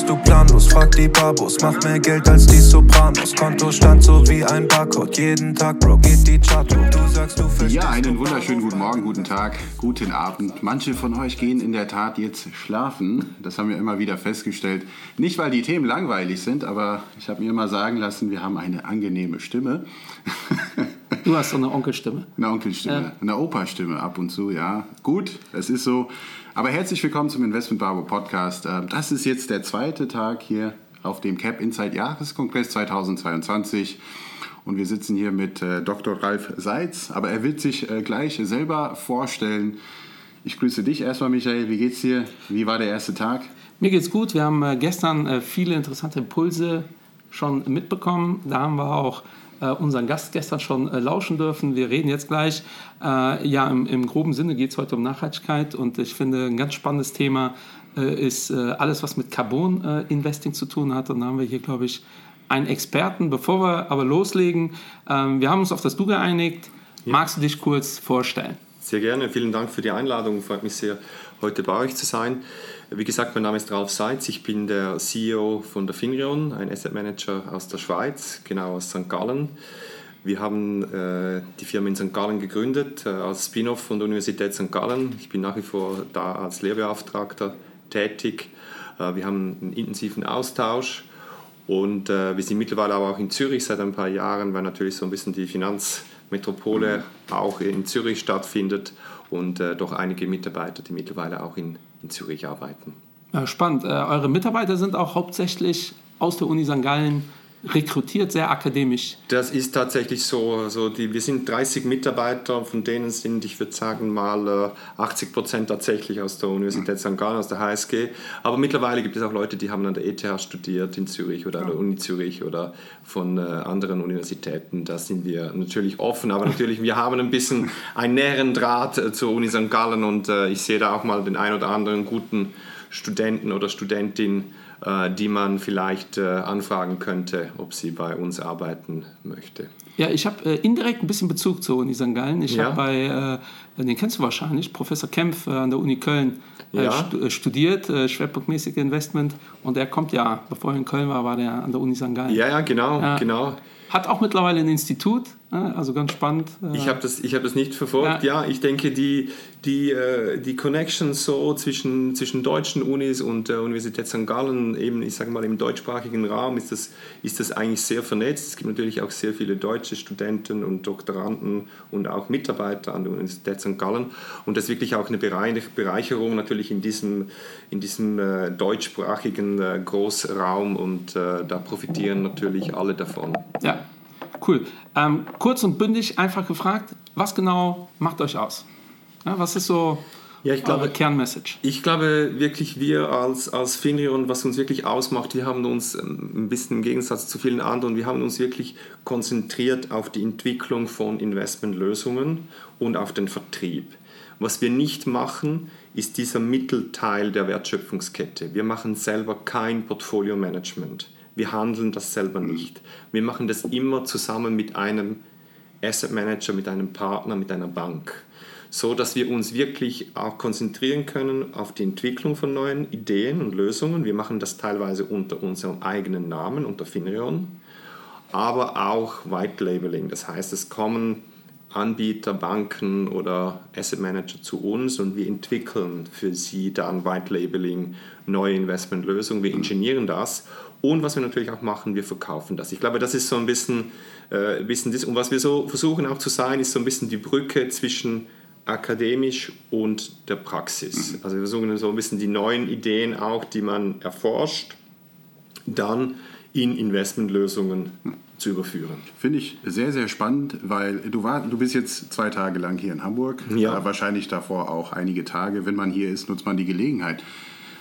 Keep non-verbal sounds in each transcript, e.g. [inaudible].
bist du planlos. Frag die Babos, mach mehr Geld als die Sopranos. Konto stand so wie ein Barcode. Jeden Tag, Bro, geht die Chart hoch. Du sagst, du verstehst. Ja, einen wunderschönen guten Morgen, guten Tag, guten Abend. Manche von euch gehen in der Tat jetzt schlafen. Das haben wir immer wieder festgestellt. Nicht, weil die Themen langweilig sind, aber ich habe mir immer sagen lassen, wir haben eine angenehme Stimme. [laughs] Du hast so eine Onkelstimme. Eine Onkelstimme, Ja. eine Opa-Stimme ab und zu, ja. Gut, es ist so. Aber herzlich willkommen zum Investment Barbo Podcast. Ähm, Das ist jetzt der zweite Tag hier auf dem Cap Insight Jahreskongress 2022. Und wir sitzen hier mit äh, Dr. Ralf Seitz, aber er wird sich äh, gleich selber vorstellen. Ich grüße dich erstmal, Michael. Wie geht's dir? Wie war der erste Tag? Mir geht's gut. Wir haben äh, gestern viele interessante Impulse schon mitbekommen. Da haben wir auch äh, unseren Gast gestern schon äh, lauschen dürfen. Wir reden jetzt gleich. Äh, ja, im, im groben Sinne geht es heute um Nachhaltigkeit und ich finde, ein ganz spannendes Thema äh, ist äh, alles, was mit Carbon-Investing zu tun hat. Und da haben wir hier, glaube ich, einen Experten. Bevor wir aber loslegen, ähm, wir haben uns auf das Du geeinigt. Magst du dich kurz vorstellen? Sehr gerne, vielen Dank für die Einladung. Freut mich sehr, heute bei euch zu sein. Wie gesagt, mein Name ist Ralf Seitz. Ich bin der CEO von der Finrion, ein Asset Manager aus der Schweiz, genau aus St. Gallen. Wir haben äh, die Firma in St. Gallen gegründet, äh, als Spin-off von der Universität St. Gallen. Ich bin nach wie vor da als Lehrbeauftragter tätig. Äh, wir haben einen intensiven Austausch und äh, wir sind mittlerweile aber auch in Zürich seit ein paar Jahren, weil natürlich so ein bisschen die Finanzmetropole auch in Zürich stattfindet und äh, doch einige Mitarbeiter, die mittlerweile auch in, in Zürich arbeiten. Spannend. Äh, eure Mitarbeiter sind auch hauptsächlich aus der Uni St. Gallen rekrutiert, sehr akademisch. Das ist tatsächlich so. so die, wir sind 30 Mitarbeiter, von denen sind, ich würde sagen, mal äh, 80 Prozent tatsächlich aus der Universität St. Gallen, aus der HSG. Aber mittlerweile gibt es auch Leute, die haben an der ETH studiert in Zürich oder an der Uni Zürich oder von äh, anderen Universitäten. Da sind wir natürlich offen, aber natürlich, wir haben ein bisschen einen näheren Draht äh, zur Uni St. Gallen und äh, ich sehe da auch mal den ein oder anderen guten Studenten oder Studentin, äh, die man vielleicht äh, anfragen könnte, ob sie bei uns arbeiten möchte. Ja, ich habe äh, indirekt ein bisschen Bezug zur Uni St. Gallen. Ich Ja. habe bei, äh, den kennst du wahrscheinlich, Professor Kempf äh, an der Uni Köln äh, Ja. äh, studiert, äh, schwerpunktmäßig Investment. Und er kommt ja, bevor er in Köln war, war der an der Uni St. Gallen. Ja, ja, genau, genau. Hat auch mittlerweile ein Institut, äh, also ganz spannend. Äh, Ich habe das, ich hab das nicht verfolgt. Ja, ich denke, die, die, äh, die Connection so zwischen, zwischen deutschen Unis und der Universität St. Gallen, eben, ich sage mal, im deutschsprachigen Raum ist das, ist das eigentlich sehr vernetzt. Es gibt natürlich auch sehr viele deutsche Studenten und Doktoranden und auch Mitarbeiter an der Universität St. Gallen. Und das ist wirklich auch eine Bereich- Bereicherung natürlich in diesem, in diesem äh, deutschsprachigen Großraum und da profitieren natürlich alle davon. ja, cool. Ähm, kurz und bündig einfach gefragt, was genau macht euch aus? Ja, was ist so Ja, ich glaube- Kernmessage? Ich glaube wirklich, wir als, als Finrion, was uns wirklich ausmacht, wir haben uns ähm, ein bisschen im Gegensatz zu vielen anderen, wir haben uns wirklich konzentriert auf die Entwicklung von Investmentlösungen und auf den Vertrieb. Was wir nicht machen, ist dieser Mittelteil der Wertschöpfungskette. Wir machen selber kein Portfolio-Management. Wir handeln das selber nicht. Wir machen das immer zusammen mit einem Asset Manager, mit einem Partner, mit einer Bank. So dass wir uns wirklich auch konzentrieren können auf die Entwicklung von neuen Ideen und Lösungen. Wir machen das teilweise unter unserem eigenen Namen, unter Finrion, aber auch White Labeling. Das heißt, es kommen Anbieter, Banken oder Asset Manager zu uns und wir entwickeln für sie dann White Labeling, neue Investmentlösungen. Wir ingenieren das und was wir natürlich auch machen, wir verkaufen das. Ich glaube, das ist so ein bisschen, äh, bisschen das. Und was wir so versuchen auch zu sein, ist so ein bisschen die Brücke zwischen akademisch und der Praxis. Also wir versuchen so ein bisschen die neuen Ideen auch, die man erforscht, dann in Investmentlösungen zu überführen. Finde ich sehr, sehr spannend, weil du, war, du bist jetzt zwei Tage lang hier in Hamburg. Ja. Äh, wahrscheinlich davor auch einige Tage. Wenn man hier ist, nutzt man die Gelegenheit.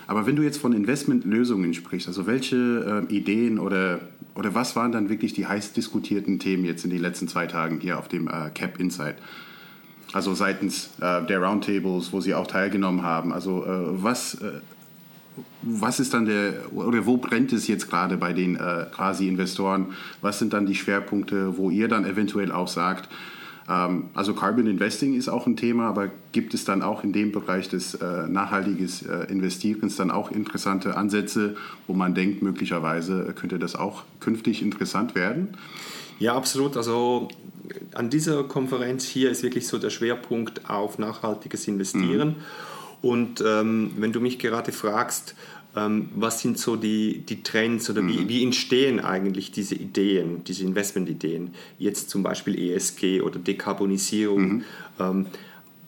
Aber wenn du jetzt von Investmentlösungen sprichst, also welche äh, Ideen oder, oder was waren dann wirklich die heiß diskutierten Themen jetzt in den letzten zwei Tagen hier auf dem äh, Cap Insight? Also seitens äh, der Roundtables, wo sie auch teilgenommen haben. Also äh, was, äh, was ist dann der, oder wo brennt es jetzt gerade bei den äh, quasi Investoren? Was sind dann die Schwerpunkte, wo ihr dann eventuell auch sagt, Ähm, also Carbon Investing ist auch ein Thema, aber gibt es dann auch in dem Bereich des äh, nachhaltiges äh, Investierens dann auch interessante Ansätze, wo man denkt, möglicherweise könnte das auch künftig interessant werden? Ja, absolut. Also an dieser Konferenz hier ist wirklich so der Schwerpunkt auf nachhaltiges Investieren. Mhm. Und ähm, wenn du mich gerade fragst, ähm, was sind so die, die Trends oder wie, mhm. wie entstehen eigentlich diese Ideen, diese Investmentideen, jetzt zum Beispiel ESG oder Dekarbonisierung. Mhm. Ähm,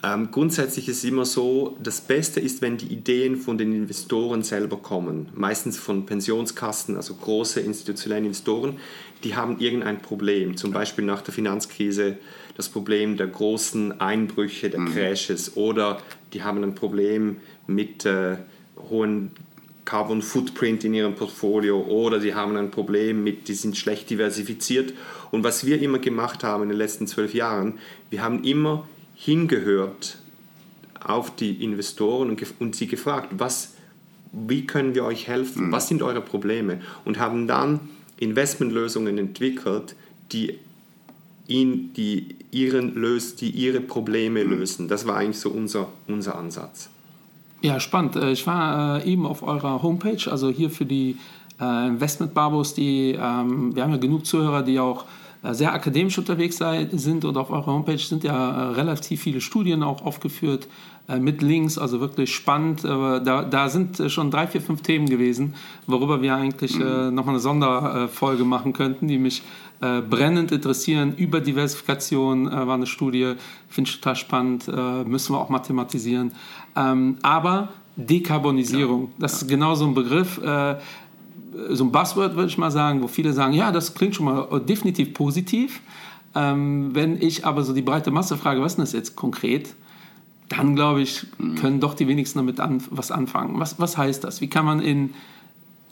ähm, grundsätzlich ist es immer so, das Beste ist, wenn die Ideen von den Investoren selber kommen, meistens von Pensionskassen, also große institutionelle Investoren, die haben irgendein Problem, zum Beispiel nach der Finanzkrise das Problem der großen Einbrüche, der mhm. Crashes oder die haben ein Problem mit äh, hohen Carbon Footprint in ihrem Portfolio oder sie haben ein Problem mit, die sind schlecht diversifiziert. Und was wir immer gemacht haben in den letzten zwölf Jahren, wir haben immer hingehört auf die Investoren und, und sie gefragt, was, wie können wir euch helfen, mhm. was sind eure Probleme und haben dann Investmentlösungen entwickelt, die, ihn, die, ihren, löst, die ihre Probleme mhm. lösen. Das war eigentlich so unser, unser Ansatz. Ja, spannend. Äh, ich war äh, eben auf eurer Homepage, also hier für die äh, Investment-Barbos, die, ähm, wir haben ja genug Zuhörer, die auch sehr akademisch unterwegs sind und auf eurer Homepage sind ja relativ viele Studien auch aufgeführt mit Links, also wirklich spannend. Da, da sind schon drei, vier, fünf Themen gewesen, worüber wir eigentlich mhm. nochmal eine Sonderfolge machen könnten, die mich brennend interessieren. Über Diversifikation war eine Studie, finde ich total spannend, müssen wir auch mathematisieren. Ähm, aber Dekarbonisierung, ja. das ist genau so ein Begriff, äh, so ein Buzzword würde ich mal sagen, wo viele sagen, ja, das klingt schon mal definitiv positiv. Ähm, wenn ich aber so die breite Masse frage, was ist das jetzt konkret? Dann glaube ich, mhm. können doch die wenigsten damit an, was anfangen. Was, was heißt das? Wie kann man in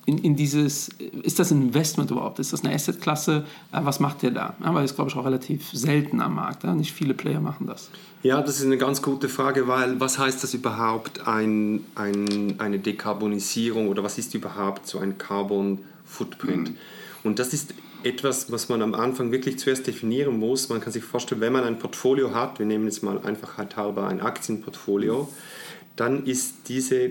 in, in dieses, ist das ein Investment überhaupt? Ist das eine Assetklasse? Äh, was macht der da? Weil das glaube ich auch relativ selten am Markt. Nicht viele Player machen das. Ja, das ist eine ganz gute Frage, weil was heißt das überhaupt, ein, ein, eine Dekarbonisierung oder was ist überhaupt so ein Carbon Footprint? Mhm. Und das ist etwas, was man am Anfang wirklich zuerst definieren muss. Man kann sich vorstellen, wenn man ein Portfolio hat, wir nehmen jetzt mal einfach halber ein Aktienportfolio, dann ist diese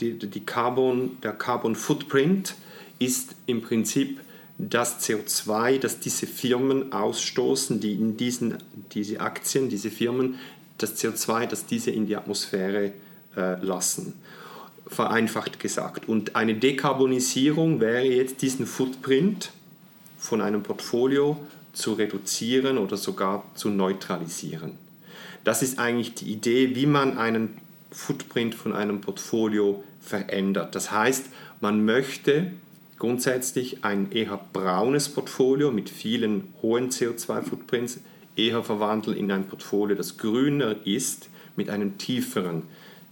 die, die Carbon, der Carbon Footprint ist im Prinzip das CO2, das diese Firmen ausstoßen, die in diesen diese Aktien, diese Firmen, das CO2, das diese in die Atmosphäre äh, lassen. Vereinfacht gesagt. Und eine Dekarbonisierung wäre jetzt diesen Footprint von einem Portfolio zu reduzieren oder sogar zu neutralisieren. Das ist eigentlich die Idee, wie man einen Footprint von einem Portfolio verändert. Das heißt, man möchte grundsätzlich ein eher braunes Portfolio mit vielen hohen CO2-Footprints eher verwandeln in ein Portfolio, das grüner ist, mit einem tieferen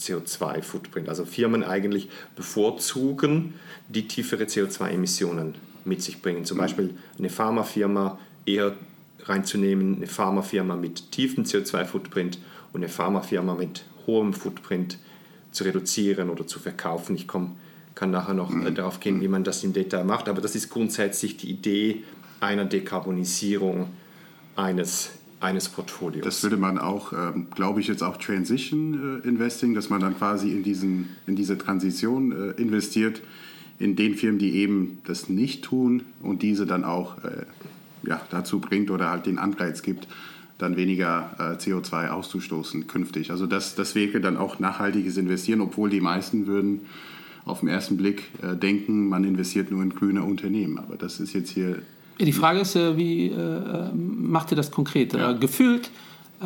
CO2-Footprint. Also Firmen eigentlich bevorzugen, die tiefere CO2-Emissionen mit sich bringen. Zum Beispiel eine Pharmafirma eher reinzunehmen, eine Pharmafirma mit tiefem CO2-Footprint und eine Pharmafirma mit hohem Footprint zu reduzieren oder zu verkaufen. Ich komm, kann nachher noch mhm. darauf gehen, wie man das im Detail macht, aber das ist grundsätzlich die Idee einer Dekarbonisierung eines, eines Portfolios. Das würde man auch, ähm, glaube ich, jetzt auch Transition äh, Investing, dass man dann quasi in, diesen, in diese Transition äh, investiert, in den Firmen, die eben das nicht tun und diese dann auch äh, ja, dazu bringt oder halt den Anreiz gibt, dann weniger äh, CO2 auszustoßen künftig. Also das, das wäre dann auch nachhaltiges Investieren, obwohl die meisten würden auf den ersten Blick äh, denken, man investiert nur in grüne Unternehmen. Aber das ist jetzt hier... Ja, die Frage ist, äh, wie äh, macht ihr das konkret? Ja. Äh, gefühlt,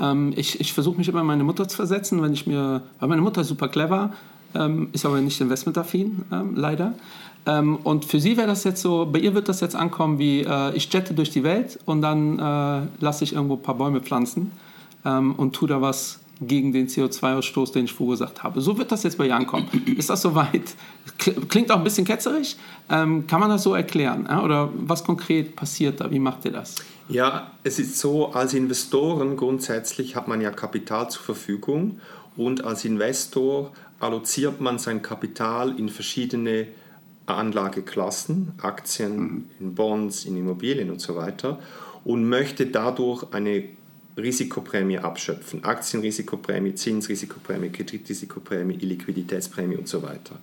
ähm, ich, ich versuche mich immer in meine Mutter zu versetzen, wenn ich mir... Weil meine Mutter ist super clever, ähm, ist aber nicht investmentaffin, ähm, leider. Ähm, und für sie wäre das jetzt so, bei ihr wird das jetzt ankommen wie, äh, ich jette durch die Welt und dann äh, lasse ich irgendwo ein paar Bäume pflanzen ähm, und tue da was gegen den CO2-Ausstoß, den ich vorgesagt habe. So wird das jetzt bei ihr ankommen. [clears throat] Ist das soweit? Klingt auch ein bisschen ketzerisch. Ähm, kann man das so erklären? Ja? Oder was konkret passiert da? Wie macht ihr das? Ja, es ist so, als Investoren grundsätzlich hat man ja Kapital zur Verfügung und als Investor alloziert man sein Kapital in verschiedene Anlageklassen, Aktien, mhm. in Bonds, in Immobilien und so weiter und möchte dadurch eine Risikoprämie abschöpfen. Aktienrisikoprämie, Zinsrisikoprämie, Kreditrisikoprämie, Illiquiditätsprämie und so weiter.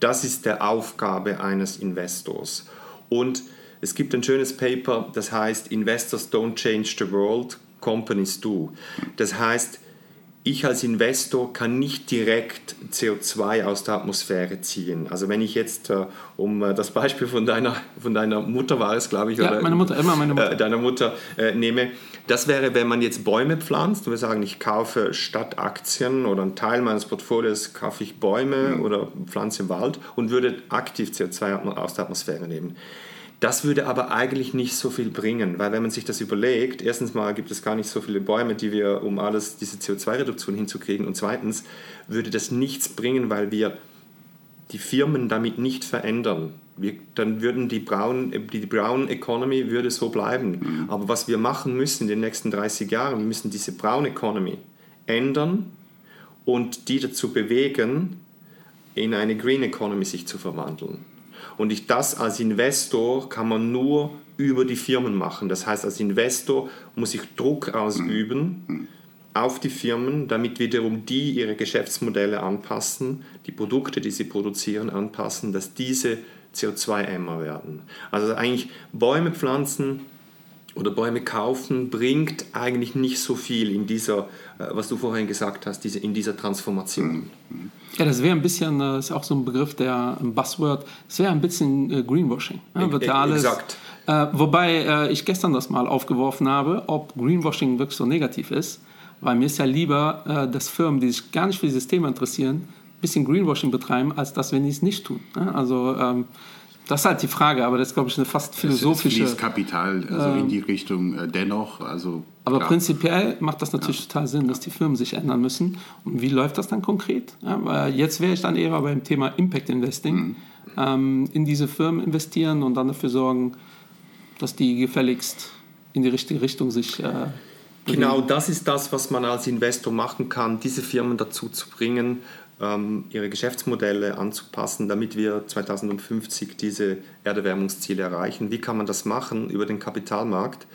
Das ist der Aufgabe eines Investors. Und es gibt ein schönes Paper, das heißt Investors don't change the world, companies do. Das heißt, ich als Investor kann nicht direkt CO2 aus der Atmosphäre ziehen. Also wenn ich jetzt, äh, um äh, das Beispiel von deiner, von deiner Mutter war es, glaube ich, ja, oder meine Mutter, immer meine Mutter. Äh, deiner Mutter äh, nehme, das wäre, wenn man jetzt Bäume pflanzt und wir sagen, ich kaufe statt Aktien oder einen Teil meines Portfolios kaufe ich Bäume mhm. oder pflanze im Wald und würde aktiv CO2 aus der Atmosphäre nehmen. Das würde aber eigentlich nicht so viel bringen, weil wenn man sich das überlegt, erstens mal gibt es gar nicht so viele Bäume, die wir, um alles diese CO2-Reduktion hinzukriegen und zweitens würde das nichts bringen, weil wir die Firmen damit nicht verändern. Wir, dann würden die Brown, die Brown Economy würde so bleiben. Mhm. Aber was wir machen müssen in den nächsten 30 Jahren, wir müssen diese Brown Economy ändern und die dazu bewegen, in eine Green Economy sich zu verwandeln. Und ich, das als Investor kann man nur über die Firmen machen. Das heißt, als Investor muss ich Druck ausüben mhm. auf die Firmen, damit wiederum die ihre Geschäftsmodelle anpassen, die Produkte, die sie produzieren, anpassen, dass diese CO2-Ämmer werden. Also eigentlich Bäume pflanzen oder Bäume kaufen bringt eigentlich nicht so viel in dieser, äh, was du vorhin gesagt hast, diese, in dieser Transformation. Ja, das wäre ein bisschen, das ist auch so ein Begriff, der ein Buzzword, das wäre ein bisschen äh, Greenwashing. Ja, wird ja alles, Exakt. Äh, wobei äh, ich gestern das mal aufgeworfen habe, ob Greenwashing wirklich so negativ ist, weil mir ist ja lieber, äh, dass Firmen, die sich gar nicht für dieses Thema interessieren, ein bisschen Greenwashing betreiben, als dass wenn die es nicht tun. Ja, also ähm, das ist halt die Frage, aber das ist, glaube ich, eine fast philosophische. Es Kapital also ähm, in die Richtung äh, dennoch. Also, aber klar. prinzipiell macht das natürlich ja. total Sinn, dass die Firmen sich ändern müssen. Und wie läuft das dann konkret? Ja, weil jetzt wäre ich dann eher beim Thema Impact Investing. Mhm. Ähm, in diese Firmen investieren und dann dafür sorgen, dass die gefälligst in die richtige Richtung sich. Äh, Genau, das ist das, was man als Investor machen kann, diese Firmen dazu zu bringen, ihre Geschäftsmodelle anzupassen, damit wir 2050 diese Erderwärmungsziele erreichen. Wie kann man das machen über den Kapitalmarkt?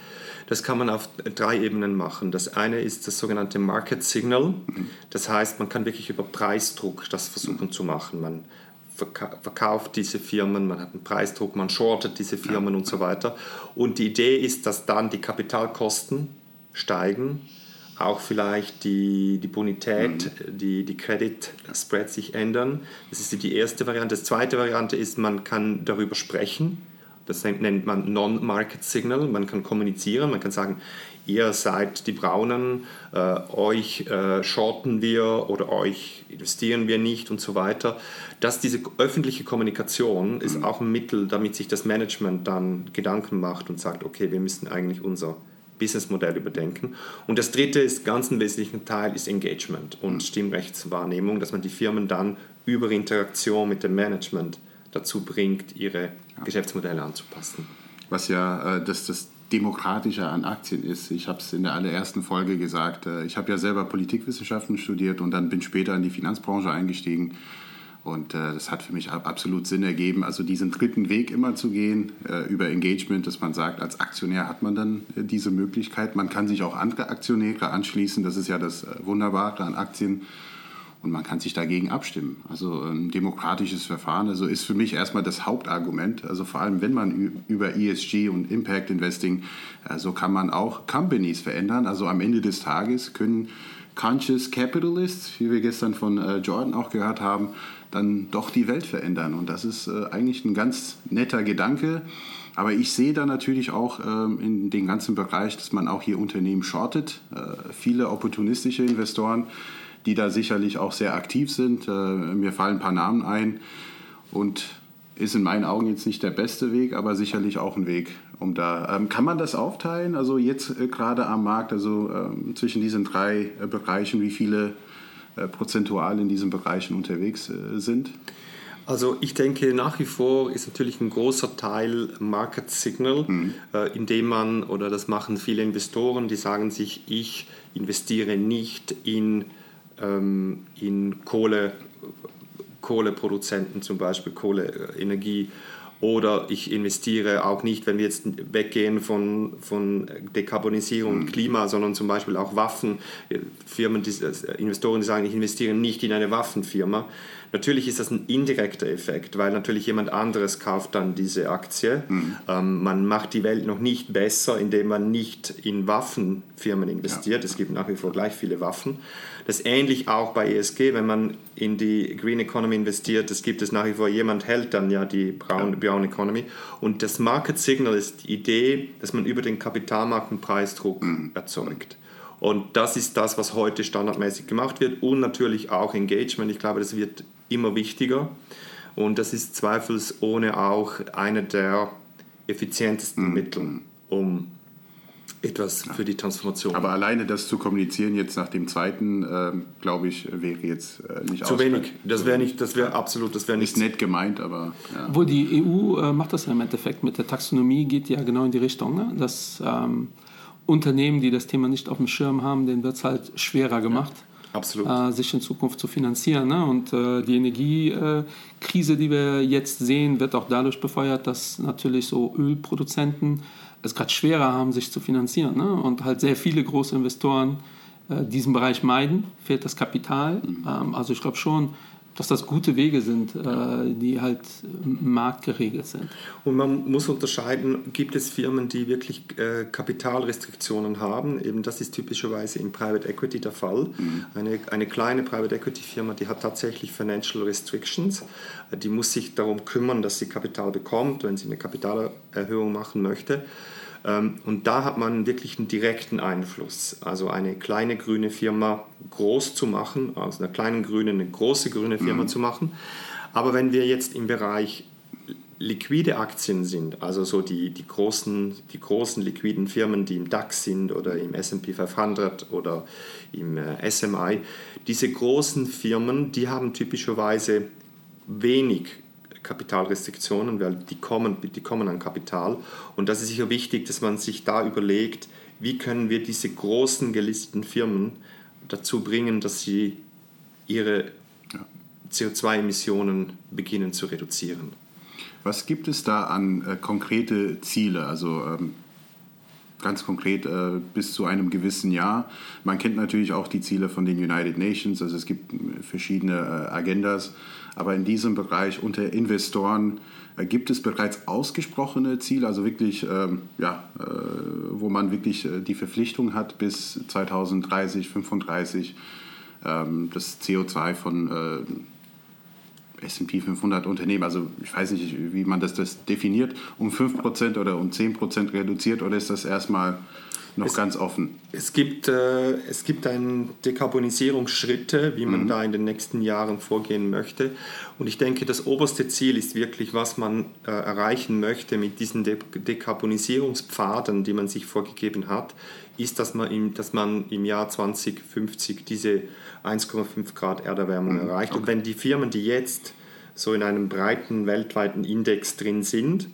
Das kann man auf drei Ebenen machen. Das eine ist das sogenannte Market Signal. Das heißt, man kann wirklich über Preisdruck das versuchen zu machen. Man verkauft diese Firmen, man hat einen Preisdruck, man shortet diese Firmen und so weiter. Und die Idee ist, dass dann die Kapitalkosten steigen auch vielleicht die, die Bonität, mhm. die, die Credit Spread sich ändern. Das ist die erste Variante. Die zweite Variante ist, man kann darüber sprechen. Das nennt man Non-Market Signal. Man kann kommunizieren, man kann sagen, ihr seid die Braunen, äh, euch äh, shorten wir oder euch investieren wir nicht und so weiter. Dass diese öffentliche Kommunikation ist mhm. auch ein Mittel, damit sich das Management dann Gedanken macht und sagt, okay, wir müssen eigentlich unser Businessmodell überdenken. Und das dritte ist ganz ein wesentlicher Teil ist Engagement und mhm. Stimmrechtswahrnehmung, dass man die Firmen dann über Interaktion mit dem Management dazu bringt, ihre ja. Geschäftsmodelle anzupassen. Was ja äh, das, das Demokratische an Aktien ist. Ich habe es in der allerersten Folge gesagt. Äh, ich habe ja selber Politikwissenschaften studiert und dann bin später in die Finanzbranche eingestiegen und äh, das hat für mich absolut Sinn ergeben, also diesen dritten Weg immer zu gehen äh, über Engagement, dass man sagt, als Aktionär hat man dann äh, diese Möglichkeit. Man kann sich auch andere Aktionäre anschließen, das ist ja das äh, Wunderbare an Aktien. Und man kann sich dagegen abstimmen. Also ein demokratisches Verfahren also ist für mich erstmal das Hauptargument. Also vor allem, wenn man über ESG und Impact Investing, äh, so kann man auch Companies verändern. Also am Ende des Tages können Conscious Capitalists, wie wir gestern von äh, Jordan auch gehört haben, dann doch die Welt verändern. Und das ist äh, eigentlich ein ganz netter Gedanke. Aber ich sehe da natürlich auch ähm, in dem ganzen Bereich, dass man auch hier Unternehmen shortet. Äh, viele opportunistische Investoren, die da sicherlich auch sehr aktiv sind. Äh, mir fallen ein paar Namen ein. Und ist in meinen Augen jetzt nicht der beste Weg, aber sicherlich auch ein Weg, um da. Ähm, kann man das aufteilen? Also jetzt äh, gerade am Markt, also ähm, zwischen diesen drei äh, Bereichen, wie viele äh, prozentual in diesen Bereichen unterwegs äh, sind? Also ich denke nach wie vor ist natürlich ein großer Teil Market Signal, mhm. äh, indem man, oder das machen viele Investoren, die sagen sich, ich investiere nicht in, ähm, in Kohle, Kohleproduzenten zum Beispiel, Kohleenergie Oder ich investiere auch nicht, wenn wir jetzt weggehen von, von Dekarbonisierung und Klima, sondern zum Beispiel auch Waffen. Firmen, die, Investoren, die sagen, ich investiere nicht in eine Waffenfirma. Natürlich ist das ein indirekter Effekt, weil natürlich jemand anderes kauft dann diese Aktie. Mhm. Ähm, man macht die Welt noch nicht besser, indem man nicht in Waffenfirmen investiert. Ja. Es gibt nach wie vor gleich viele Waffen. Das ähnlich auch bei ESG, wenn man in die Green Economy investiert, es gibt es nach wie vor, jemand hält dann ja die Brown, ja. Brown Economy. Und das Market Signal ist die Idee, dass man über den Kapitalmarkt einen Preisdruck mhm. erzeugt. Und das ist das, was heute standardmäßig gemacht wird und natürlich auch Engagement. Ich glaube, das wird immer wichtiger und das ist zweifelsohne auch einer der effizientesten mhm. Mittel, um etwas für die Transformation. Aber alleine das zu kommunizieren jetzt nach dem zweiten, äh, glaube ich, wäre jetzt äh, nicht Zu wenig. Das wäre nicht, das wäre absolut, das wäre nicht. Ist nett gemeint, aber. Ja. Wo die EU äh, macht das ja im Endeffekt mit der Taxonomie, geht ja genau in die Richtung, ne? dass ähm, Unternehmen, die das Thema nicht auf dem Schirm haben, denen wird es halt schwerer gemacht. Ja. Absolut. Äh, sich in Zukunft zu finanzieren. Ne? Und äh, die Energiekrise, die wir jetzt sehen, wird auch dadurch befeuert, dass natürlich so Ölproduzenten es gerade schwerer haben, sich zu finanzieren. Ne? Und halt sehr viele große Investoren äh, diesen Bereich meiden, fehlt das Kapital. Mhm. Ähm, also ich glaube schon, dass das gute Wege sind, äh, die halt marktgeregelt sind. Und man muss unterscheiden, gibt es Firmen, die wirklich äh, Kapitalrestriktionen haben? Eben das ist typischerweise im Private Equity der Fall. Mhm. Eine, eine kleine Private Equity Firma, die hat tatsächlich Financial Restrictions. Die muss sich darum kümmern, dass sie Kapital bekommt, wenn sie eine Kapitalerhöhung machen möchte. Ähm, und da hat man wirklich einen direkten Einfluss. Also eine kleine grüne Firma groß zu machen, aus einer kleinen grünen eine große grüne Firma mhm. zu machen. Aber wenn wir jetzt im Bereich liquide Aktien sind, also so die, die, großen, die großen liquiden Firmen, die im DAX sind oder im SP 500 oder im äh, SMI, diese großen Firmen, die haben typischerweise wenig Kapitalrestriktionen, weil die kommen, die kommen an Kapital. Und das ist sicher wichtig, dass man sich da überlegt, wie können wir diese großen gelisteten Firmen dazu bringen, dass sie ihre CO2-Emissionen beginnen zu reduzieren. Was gibt es da an äh, konkrete Ziele? Also ähm, ganz konkret äh, bis zu einem gewissen Jahr. Man kennt natürlich auch die Ziele von den United Nations, also es gibt äh, verschiedene äh, Agendas, aber in diesem Bereich unter Investoren äh, gibt es bereits ausgesprochene Ziele, also wirklich, ähm, ja, äh, wo man wirklich äh, die Verpflichtung hat, bis 2030, 2035 ähm, das CO2 von S&P 500 Unternehmen, also ich weiß nicht, wie man das, das definiert, um 5% oder um 10% reduziert oder ist das erstmal noch es, ganz offen? Es gibt, äh, es gibt ein Dekarbonisierungsschritte, wie man mhm. da in den nächsten Jahren vorgehen möchte. Und ich denke, das oberste Ziel ist wirklich, was man äh, erreichen möchte mit diesen De Dekarbonisierungspfaden, die man sich vorgegeben hat, ist, dass man im, dass man im Jahr 2050 diese 1,5 Grad Erderwärmung mhm. erreicht. Okay. Und wenn die Firmen, die jetzt so in einem breiten weltweiten Index drin sind,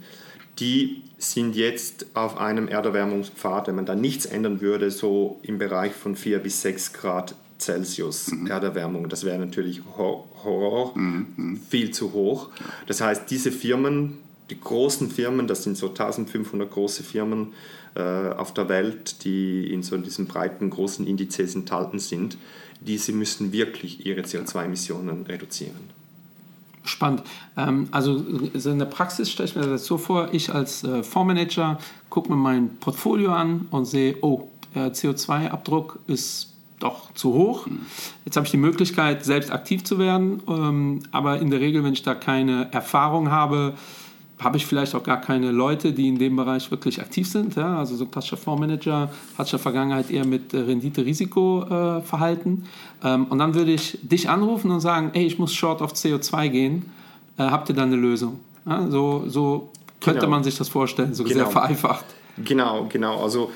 die sind jetzt auf einem Erderwärmungspfad, wenn man da nichts ändern würde, so im Bereich von 4 bis 6 Grad Celsius mhm. Erderwärmung. Das wäre natürlich Horror, mhm, mhm. viel zu hoch. Das heißt, diese Firmen, die großen Firmen, das sind so 1500 große Firmen äh, auf der Welt, die in so diesen breiten großen Indizes enthalten sind, diese müssen wirklich ihre CO2-Emissionen reduzieren. Spannend. Ähm, also in der Praxis stelle ich mir das so vor, ich als äh, Fondsmanager gucke mir mein Portfolio an und sehe, oh, der CO2-Abdruck ist doch zu hoch. Jetzt habe ich die Möglichkeit, selbst aktiv zu werden, ähm, aber in der Regel, wenn ich da keine Erfahrung habe, habe ich vielleicht auch gar keine Leute, die in dem Bereich wirklich aktiv sind. Ja? Also so ein klassischer Fondsmanager hat sich in der Vergangenheit eher mit äh, Rendite-Risiko äh, verhalten. Ähm, und dann würde ich dich anrufen und sagen, ey, ich muss short auf CO2 gehen. Äh, habt ihr da eine Lösung? Ja? So, so könnte genau. man sich das vorstellen, so genau. sehr vereinfacht. Genau, genau. Also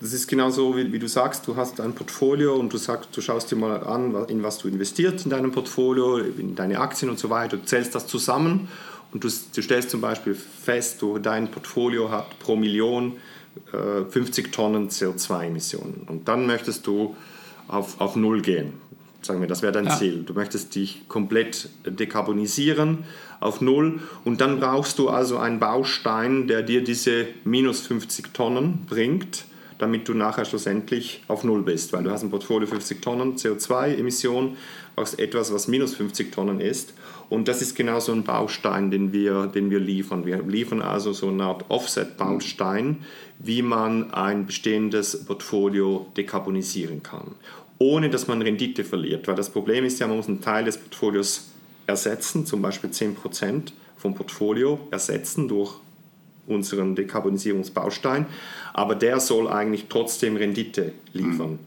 das ist genauso, wie, wie du sagst, du hast ein Portfolio und du sagst, du schaust dir mal an, in was du investierst in deinem Portfolio, in deine Aktien und so weiter, du zählst das zusammen und du, du stellst zum Beispiel fest, du, dein Portfolio hat pro Million äh, 50 Tonnen CO2-Emissionen und dann möchtest du auf, auf Null gehen. sagen wir, das wäre dein ja. Ziel. Du möchtest dich komplett dekarbonisieren auf Null und dann brauchst du also einen Baustein, der dir diese minus 50 Tonnen bringt, damit du nachher schlussendlich auf Null bist, weil du hast ein Portfolio 50 Tonnen CO2-Emissionen, brauchst etwas, was minus 50 Tonnen ist und das ist genau so ein Baustein, den wir, den wir liefern. Wir liefern also so eine Art Offset-Baustein, wie man ein bestehendes Portfolio dekarbonisieren kann, ohne dass man Rendite verliert. Weil das Problem ist ja, man muss einen Teil des Portfolios ersetzen, zum Beispiel 10% vom Portfolio ersetzen durch unseren Dekarbonisierungsbaustein, aber der soll eigentlich trotzdem Rendite liefern. Mhm.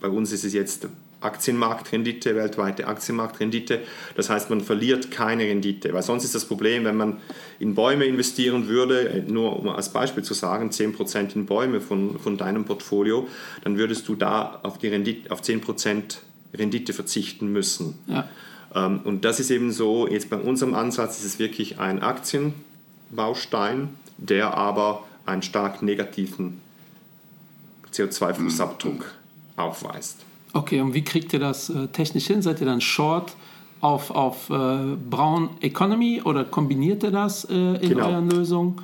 Bei uns ist es jetzt Aktienmarktrendite, weltweite Aktienmarktrendite. Das heißt, man verliert keine Rendite, weil sonst ist das Problem, wenn man in Bäume investieren würde, äh, nur um als Beispiel zu sagen, 10% in Bäume von, von deinem Portfolio, dann würdest du da auf, die Rendite, auf 10% Rendite verzichten müssen. Ja. Ähm, und das ist eben so, jetzt bei unserem Ansatz ist es wirklich ein Aktienbaustein, der aber einen stark negativen CO2-Fußabdruck mhm. aufweist. Okay, und wie kriegt ihr das äh, technisch hin? Seid ihr dann short auf, auf äh, Brown Economy oder kombiniert ihr das äh, in genau. euren Lösungen?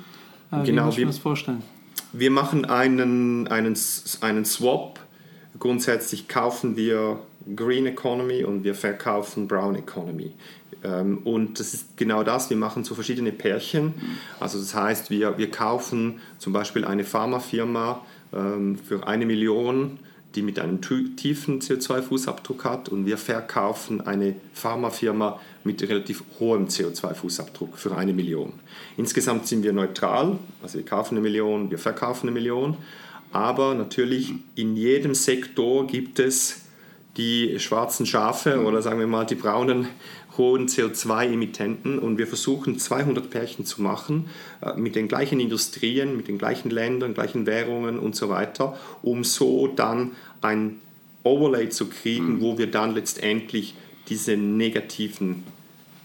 Äh, genau, wie muss ich mir das vorstellen? Wir machen einen, einen, einen Swap. Grundsätzlich kaufen wir Green Economy und wir verkaufen Brown Economy. Ähm, und das ist genau das, wir machen so verschiedene Pärchen. Also das heißt, wir, wir kaufen zum Beispiel eine Pharmafirma ähm, für eine Million die mit einem tiefen CO2-Fußabdruck hat und wir verkaufen eine Pharmafirma mit relativ hohem CO2-Fußabdruck für eine Million. Insgesamt sind wir neutral, also wir kaufen eine Million, wir verkaufen eine Million, aber natürlich in jedem Sektor gibt es die schwarzen Schafe oder sagen wir mal die braunen hohen CO2-Emittenten und wir versuchen 200 Pärchen zu machen äh, mit den gleichen Industrien, mit den gleichen Ländern, gleichen Währungen und so weiter, um so dann ein Overlay zu kriegen, mhm. wo wir dann letztendlich diesen negativen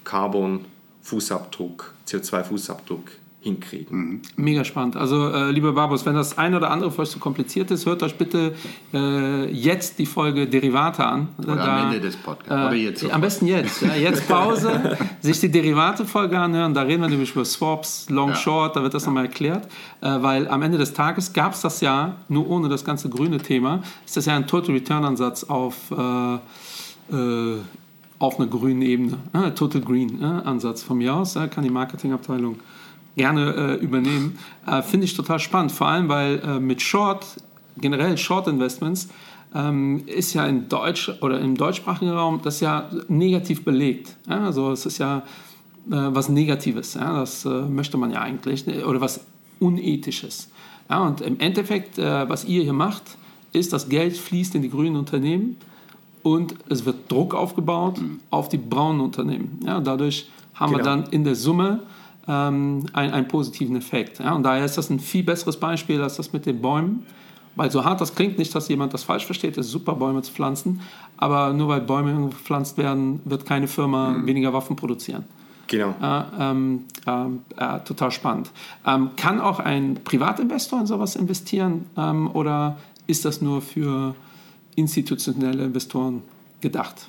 Carbon-Fußabdruck, CO2-Fußabdruck hinkriegen. Mhm. Mega spannend. Also, äh, lieber Barbus, wenn das eine oder andere für euch zu kompliziert ist, hört euch bitte äh, jetzt die Folge Derivate an. Oder da, am Ende des Podcasts. Äh, oder jetzt. Sofort. Am besten jetzt. Ja, jetzt Pause, [laughs] sich die Derivate-Folge anhören. Da reden wir nämlich über Swaps, Long, ja. Short, da wird das ja. nochmal erklärt. Äh, weil am Ende des Tages gab es das ja, nur ohne das ganze grüne Thema, ist das ja ein Total Return-Ansatz auf äh, äh, auf einer grünen Ebene. Total Green Ansatz von mir aus, kann die Marketingabteilung gerne äh, übernehmen. Äh, Finde ich total spannend, vor allem weil äh, mit Short, generell Short Investments, ähm, ist ja in Deutsch oder im deutschsprachigen Raum das ja negativ belegt. Ja? Also es ist ja äh, was Negatives. Ja? Das äh, möchte man ja eigentlich oder was Unethisches. Ja? Und im Endeffekt, äh, was ihr hier macht, ist, das Geld fließt in die grünen Unternehmen und es wird Druck aufgebaut mhm. auf die braunen Unternehmen. Ja? Dadurch haben genau. wir dann in der Summe ähm, einen, einen, positiven Effekt. Ja? Und daher ist das ein viel besseres Beispiel als das mit den Bäumen. Weil so hart das klingt, nicht, dass jemand das falsch versteht, es ist super, Bäume zu pflanzen, aber nur weil Bäume gepflanzt werden, wird keine Firma mhm. weniger Waffen produzieren. Genau. Äh, ähm, äh, total spannend. Ähm, kann auch ein Privatinvestor in sowas investieren ähm, oder ist das nur für institutionelle Investoren gedacht?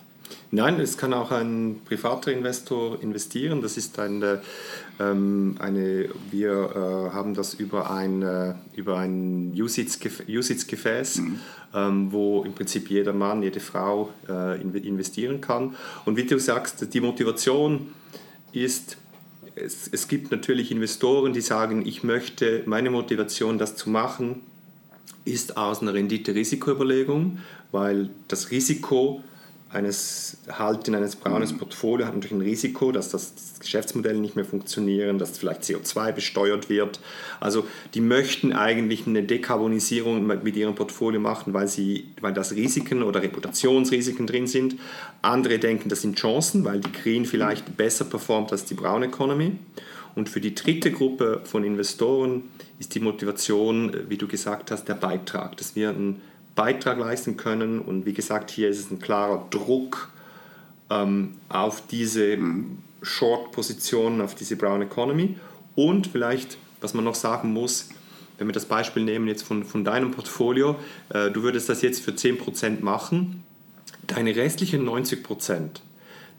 Nein, es kann auch ein privater Investor investieren. Das ist eine, ähm, eine wir äh, haben das über ein, äh, über ein Usage-Gefäß, mhm. ähm, wo im Prinzip jeder Mann, jede Frau äh, investieren kann. Und wie du sagst, die Motivation ist, es, es gibt natürlich Investoren, die sagen, ich möchte, meine Motivation, das zu machen, ist aus einer Rendite-Risiko-Überlegung, weil das Risiko eines Halten eines braunen Portfolios hat natürlich ein Risiko, dass das Geschäftsmodell nicht mehr funktionieren, dass vielleicht CO2 besteuert wird. Also die möchten eigentlich eine Dekarbonisierung mit ihrem Portfolio machen, weil, sie, weil das Risiken oder Reputationsrisiken drin sind. Andere denken, das sind Chancen, weil die Green vielleicht besser performt als die Brown Economy. Und für die dritte Gruppe von Investoren ist die Motivation, wie du gesagt hast, der Beitrag, dass wir ein Beitrag leisten können. Und wie gesagt, hier ist es ein klarer Druck ähm, auf diese. Short-Positionen, auf diese Brown Economy. Und vielleicht, was man noch sagen muss, wenn wir das Beispiel nehmen jetzt von, von deinem Portfolio, äh, du würdest das jetzt für 10% machen, Deine restlichen 90 Prozent,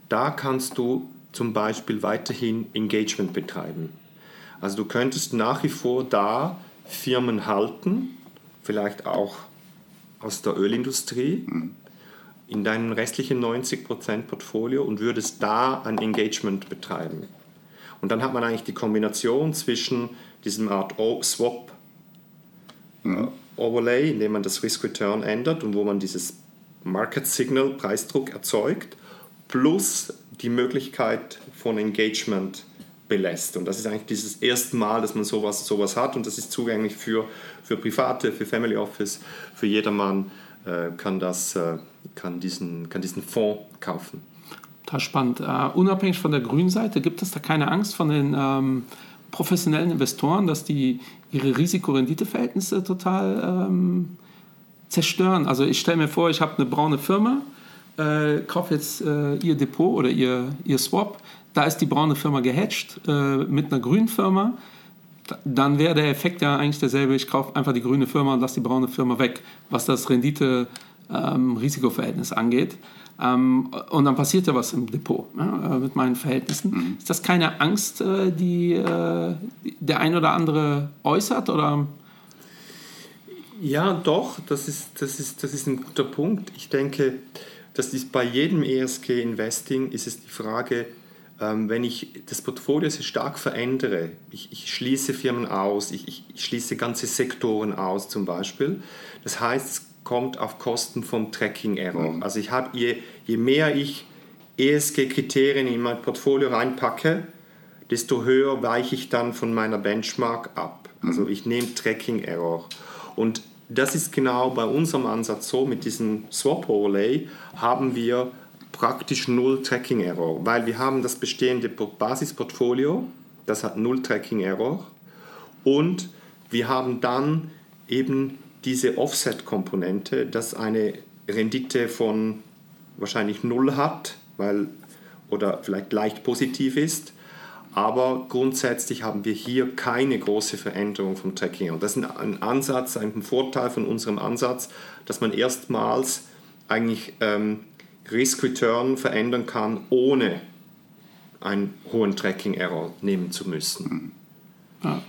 da kannst du zum Beispiel weiterhin Engagement betreiben. Also du könntest nach wie vor da Firmen halten, vielleicht auch aus der Ölindustrie, mhm. in deinem restlichen 90% Portfolio und würdest da ein Engagement betreiben. Und dann hat man eigentlich die Kombination zwischen diesem Art Swap mhm. Overlay, in dem man das Risk Return ändert und wo man dieses Market Signal Preisdruck erzeugt, plus die Möglichkeit von Engagement belässt. Und das ist eigentlich dieses erste Mal, dass man sowas, sowas hat und das ist zugänglich für, für Private, für Family Office, für jedermann äh, kann, das, äh, kann, diesen, kann diesen Fonds kaufen. Das spannend. Uh, unabhängig von der grünen Seite, gibt es da keine Angst von den ähm, professionellen Investoren, dass die ihre Risikorenditeverhältnisse total ähm, zerstören? Also ich stelle mir vor, ich habe eine braune Firma, äh, kaufe jetzt äh, ihr Depot oder ihr, ihr Swap, da ist die braune Firma gehatcht äh, mit einer grünen Firma, dann wäre der Effekt ja eigentlich derselbe. Ich kaufe einfach die grüne Firma und lasse die braune Firma weg, was das Rendite-Risikoverhältnis ähm, angeht. Ähm, und dann passiert ja was im Depot ja, äh, mit meinen Verhältnissen. Mhm. Ist das keine Angst, äh, die äh, der ein oder andere äußert? Oder? Ja, doch, das ist, das, ist, das ist ein guter Punkt. Ich denke, das ist bei jedem ESG-Investing ist es die Frage, wenn ich das Portfolio sehr stark verändere, ich, ich schließe Firmen aus, ich, ich, ich, schließe ganze Sektoren aus zum Beispiel, das heißt, es kommt auf Kosten vom Tracking Error. Mhm. Also ich habe, je, je mehr ich ESG-Kriterien in mein Portfolio reinpacke, desto höher weiche ich dann von meiner Benchmark ab. Also mhm. ich nehme Tracking Error. Und das ist genau bei unserem Ansatz so, mit diesem Swap Overlay haben wir praktisch null Tracking Error, weil wir haben das bestehende Basisportfolio, das hat null Tracking Error und wir haben dann eben diese Offset-Komponente, das eine Rendite von wahrscheinlich null hat, weil oder vielleicht leicht positiv ist, aber grundsätzlich haben wir hier keine große Veränderung vom Tracking. Und das ist ein Ansatz, ein Vorteil von unserem Ansatz, dass man erstmals eigentlich ähm, Risk-Return verändern kann, ohne einen hohen Tracking-Error nehmen zu müssen. Ja.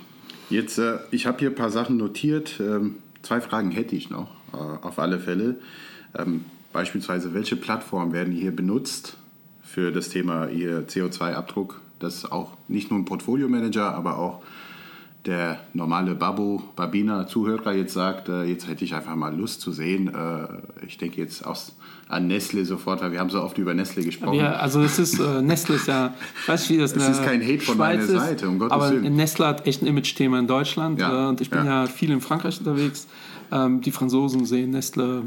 Jetzt, äh, ich habe hier ein paar Sachen notiert. Ähm, zwei Fragen hätte ich noch, äh, auf alle Fälle. Ähm, beispielsweise, welche Plattformen werden hier benutzt für das Thema Ihr CO2-Abdruck? Das auch nicht nur ein Portfolio-Manager, aber auch der normale Babu, Babina Zuhörer jetzt sagt, äh, jetzt hätte ich einfach mal Lust zu sehen. Äh, ich denke jetzt aus, an Nestle sofort, weil wir haben so oft über Nestle gesprochen. Ja, also es ist, äh, Nestle ist ja, ich weiß nicht, wie das Es ist kein Hate von Schweiz meiner Seite, um Gottes aber Willen. Nestle hat echt ein Image-Thema in Deutschland ja, äh, und ich bin ja. ja. viel in Frankreich unterwegs. Ähm, die Franzosen sehen Nestle,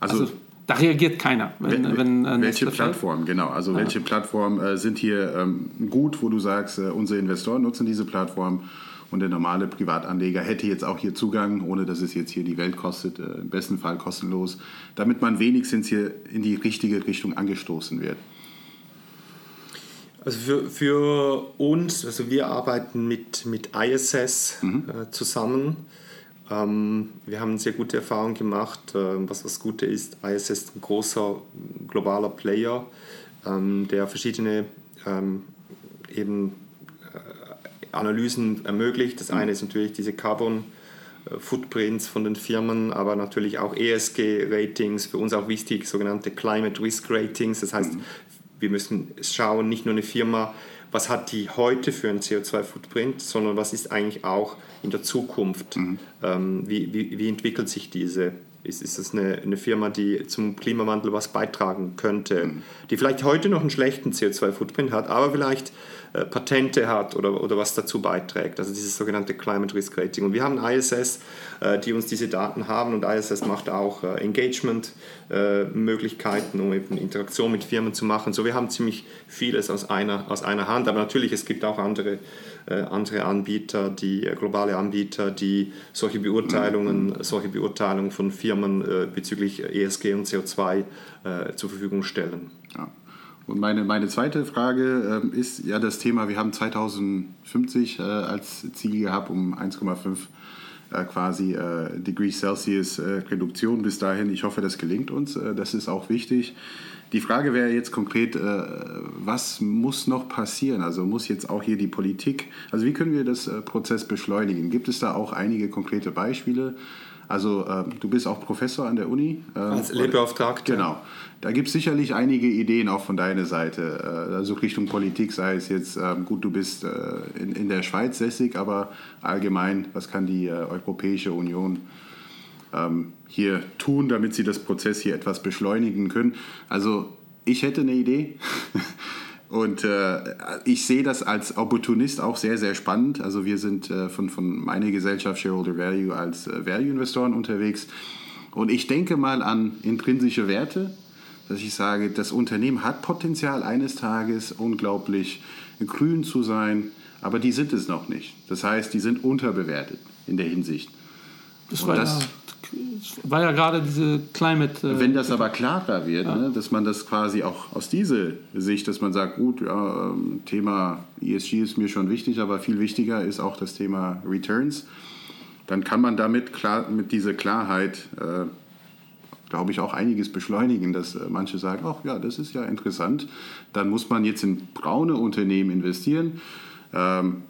also, also da reagiert keiner. Wenn, wenn, wenn, äh, welche Plattformen, genau. Also ja. welche Plattformen äh, sind hier ähm, gut, wo du sagst, äh, unsere Investoren nutzen diese Plattform und der normale Privatanleger hätte jetzt auch hier Zugang, ohne dass es jetzt hier die Welt kostet, äh, im besten Fall kostenlos, damit man wenigstens hier in die richtige Richtung angestoßen wird. Also für, für uns, also wir arbeiten mit, mit ISS mhm. äh, zusammen. Ähm, wir haben sehr gute Erfahrung gemacht. Äh, was das Gute ist, ISS ist ein großer globaler Player, ähm, der verschiedene ähm, eben Analysen ermöglicht. Das eine ist natürlich diese Carbon äh, Footprints von den Firmen, aber natürlich auch ESG-Ratings, für uns auch wichtig, sogenannte Climate Risk Ratings. Das heißt, mhm. wir müssen schauen, nicht nur eine Firma, was hat die heute für einen CO2-Footprint, sondern was ist eigentlich auch in der Zukunft, mhm. ähm, wie, wie, wie entwickelt sich diese ist, ist das eine, eine Firma, die zum Klimawandel was beitragen könnte, mhm. die vielleicht heute noch einen schlechten CO2-Footprint hat, aber vielleicht äh, Patente hat oder, oder was dazu beiträgt. Also dieses sogenannte Climate Risk Rating. Und wir haben ISS, äh, die uns diese Daten haben und ISS macht auch äh, Engagement-Möglichkeiten, um eben Interaktion mit Firmen zu machen. So, wir haben ziemlich vieles aus einer, aus einer Hand, aber natürlich, es gibt auch andere äh, andere Anbieter, die äh, globale Anbieter, die solche Beurteilungen, solche Beurteilungen von Firmen äh, bezüglich ESG und CO2 zur Verfügung stellen. Ja. Und meine, meine zweite Frage ähm, ist ja das Thema, wir haben 2050 als Ziel gehabt, um 1,5 äh, quasi äh, Degrees Celsius äh, Reduktion bis dahin. Ich hoffe, das gelingt uns. Äh, das ist auch wichtig. Die Frage wäre jetzt konkret, äh, was muss noch passieren? Also muss jetzt auch hier die Politik, also wie können wir das äh, Prozess beschleunigen? Gibt es da auch einige konkrete Beispiele? Also äh, du bist auch Professor an der Uni. Äh, Als Lehrbeauftragter. Genau. Da gibt es sicherlich einige Ideen auch von deiner Seite, äh, also Richtung Politik, sei es jetzt, ähm, gut, du bist äh, in, der Schweiz sässig, aber allgemein, was kann die äh, Europäische Union ähm, hier tun, damit sie das Prozess hier etwas beschleunigen können? Also ich hätte eine Idee. [laughs] Und ich sehe das als Opportunist auch sehr, sehr spannend. Also wir sind von, von meiner Gesellschaft Shareholder Value als Value-Investoren unterwegs. Und ich denke mal an intrinsische Werte, dass ich sage, das Unternehmen hat Potenzial eines Tages unglaublich grün zu sein, aber die sind es noch nicht. Das heißt, die sind unterbewertet in der Hinsicht. Das war, das, ja, war ja gerade diese Climate. Äh, Wenn das aber klarer wird, ja. ne, dass man das quasi auch aus dieser Sicht, dass man sagt, gut, ja, ähm, Thema ESG ist mir schon wichtig, aber viel wichtiger ist auch das Thema Returns, dann kann man damit klar, mit dieser Klarheit, äh, glaube ich, auch einiges beschleunigen, dass äh, manche sagen, ach ja, das ist ja interessant. Dann muss man jetzt in braune Unternehmen investieren. Ähm,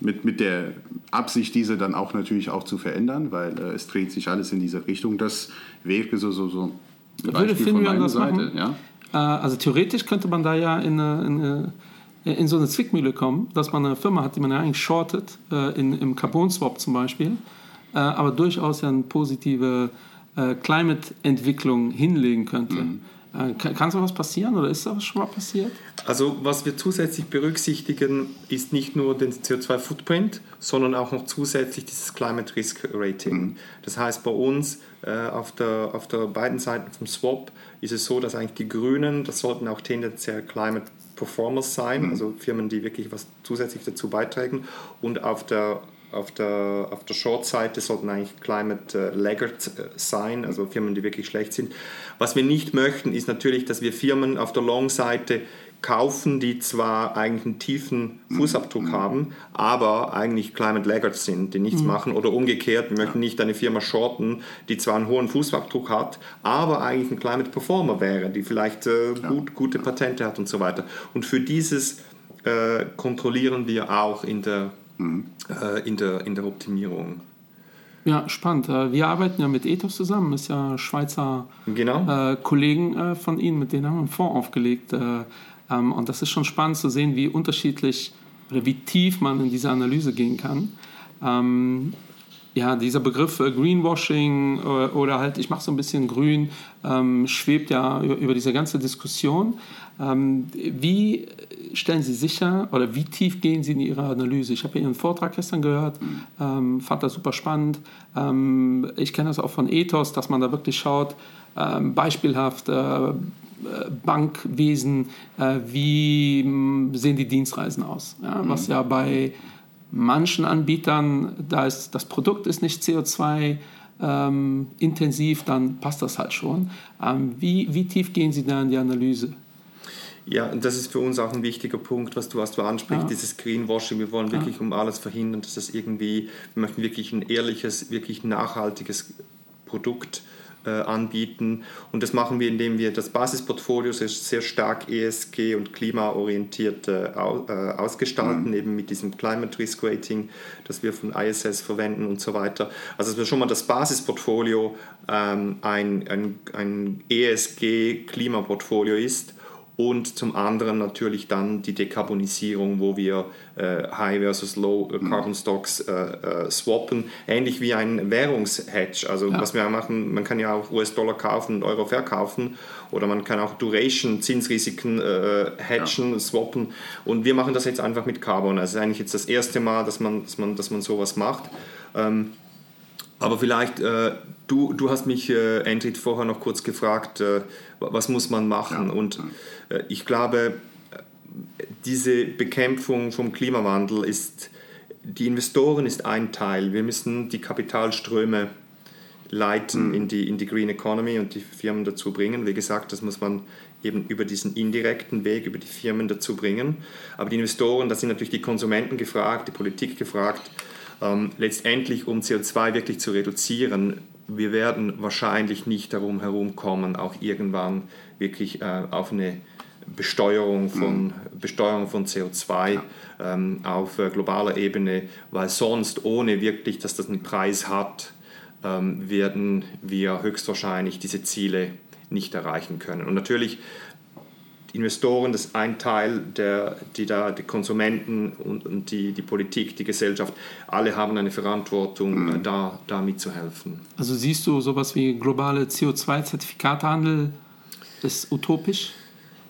mit, mit der Absicht, diese dann auch natürlich auch zu verändern, weil äh, es dreht sich alles in diese Richtung. Das wäre so, so, so ein Beispiel von meiner Seite. Ja? Äh, also theoretisch könnte man da ja in, in, in, so eine Zwickmühle kommen, dass man eine Firma hat, die man ja eigentlich shortet, äh, in, im Carbon-Swap zum Beispiel, äh, aber durchaus ja eine positive äh, Climate-Entwicklung hinlegen könnte. Mhm. Äh, kann so was passieren oder ist das schon mal passiert? Also was wir zusätzlich berücksichtigen, ist nicht nur den CO2-Footprint, sondern auch noch zusätzlich dieses Climate Risk Rating. Mhm. Das heißt, bei uns äh, auf, der, auf der beiden Seiten vom Swap ist es so, dass eigentlich die Grünen, das sollten auch tendenziell Climate Performers sein, mhm. also Firmen, die wirklich was zusätzlich dazu beitragen. Und auf der auf der, auf der Short-Seite sollten eigentlich Climate äh, Laggard äh, sein, also Firmen, die wirklich schlecht sind. Was wir nicht möchten, ist natürlich, dass wir Firmen auf der Long-Seite kaufen, die zwar eigentlich einen tiefen Fußabdruck mhm. haben, aber eigentlich Climate Laggards sind, die nichts mhm. machen oder umgekehrt, wir möchten nicht eine Firma shorten, die zwar einen hohen Fußabdruck hat, aber eigentlich ein Climate Performer wäre, die vielleicht äh, gut, gute Patente hat und so weiter. Und für dieses äh, kontrollieren wir auch in der mhm. äh, in, der, in der Optimierung. Ja, spannend. Äh, wir arbeiten ja mit Ethos zusammen, ist ja Schweizer genau. äh, Kollegen von Ihnen, mit denen haben wir einen Fonds aufgelegt. Äh, ähm, und das ist schon spannend zu sehen, wie unterschiedlich oder wie tief man in diese Analyse gehen kann. Ähm, ja, dieser Begriff Greenwashing oder halt, ich mache so ein bisschen grün, ähm, schwebt ja über diese ganze Diskussion. Wie stellen Sie sicher oder wie tief gehen Sie in Ihre Analyse? Ich habe Ihren Vortrag gestern gehört, ähm, fand das super spannend. Ähm, ich kenne das auch von Ethos, dass man da wirklich schaut, ähm, beispielhaft äh, Bankwesen, äh, wie hm, sehen die Dienstreisen aus? Ja, was ja bei manchen Anbietern, da ist das Produkt ist nicht CO2 ähm, intensiv, dann passt das halt schon. Ähm, wie, wie tief gehen Sie da in die Analyse? Ja, und das ist für uns auch ein wichtiger Punkt, was du, was du ansprichst, ja. dieses Greenwashing. Wir wollen wirklich ja. um alles verhindern, dass das irgendwie, wir möchten wirklich ein ehrliches, wirklich nachhaltiges Produkt äh, anbieten. Und das machen wir, indem wir das Basisportfolio sehr, sehr stark ESG und klimaorientiert äh, ausgestalten, mhm. eben mit diesem Climate Risk Rating, das wir von ISS verwenden und so weiter. Also dass wir schon mal das Basisportfolio ähm, ein, ein, ein ESG-Klimaportfolio ist und zum anderen natürlich dann die Dekarbonisierung, wo wir äh, High versus Low äh, mhm. Carbon Stocks äh, äh, swappen, ähnlich wie ein Währungshedge. Also ja. was wir machen, man kann ja auch US-Dollar kaufen und Euro verkaufen oder man kann auch Duration, Zinsrisiken äh, hedgen, ja. swappen und wir machen das jetzt einfach mit Carbon. Also eigentlich jetzt das erste Mal, dass man, dass man, dass man sowas macht. Ähm, aber vielleicht, äh, du, du hast mich, äh, Endrit, vorher noch kurz gefragt, äh, was muss man machen? Ja. Und äh, ich glaube, diese Bekämpfung vom Klimawandel ist, die Investoren ist ein Teil. Wir müssen die Kapitalströme leiten mhm. in, die, in die Green Economy und die Firmen dazu bringen. Wie gesagt, das muss man eben über diesen indirekten Weg, über die Firmen dazu bringen. Aber die Investoren, da sind natürlich die Konsumenten gefragt, die Politik gefragt, Ähm, letztendlich, um CO2 wirklich zu reduzieren, wir werden wahrscheinlich nicht darum herumkommen, auch irgendwann wirklich äh, auf eine Besteuerung von, mhm. Besteuerung von CO2 ja. ähm, auf äh, globaler Ebene, weil sonst, ohne wirklich, dass das einen Preis hat, ähm, werden wir höchstwahrscheinlich diese Ziele nicht erreichen können. Und natürlich Investoren, das ist ein Teil, der, die da, die Konsumenten und, und die, die Politik, die Gesellschaft, alle haben eine Verantwortung, mhm. da, da mitzuhelfen. Also siehst du sowas wie globale CO2-Zertifikatehandel ist utopisch?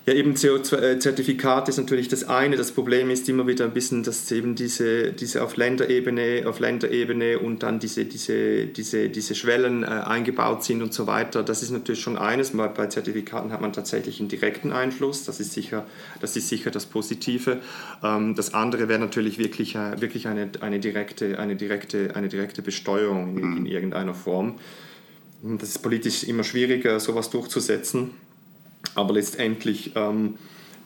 Ja, eben CO2-Zertifikat ist natürlich das eine. Das Problem ist immer wieder ein bisschen, dass eben diese, diese auf Länderebene, auf Länderebene und dann diese, diese, diese, diese Schwellen äh, eingebaut sind und so weiter. Das ist natürlich schon eines. Bei, bei Zertifikaten hat man tatsächlich einen direkten Einfluss. Das ist sicher das, ist sicher das Positive. Ähm, das andere wäre natürlich wirklich, äh, wirklich eine, eine, direkte, eine, direkte, eine direkte Besteuerung in, in irgendeiner Form. Das ist politisch immer schwieriger, sowas durchzusetzen. Aber letztendlich ähm,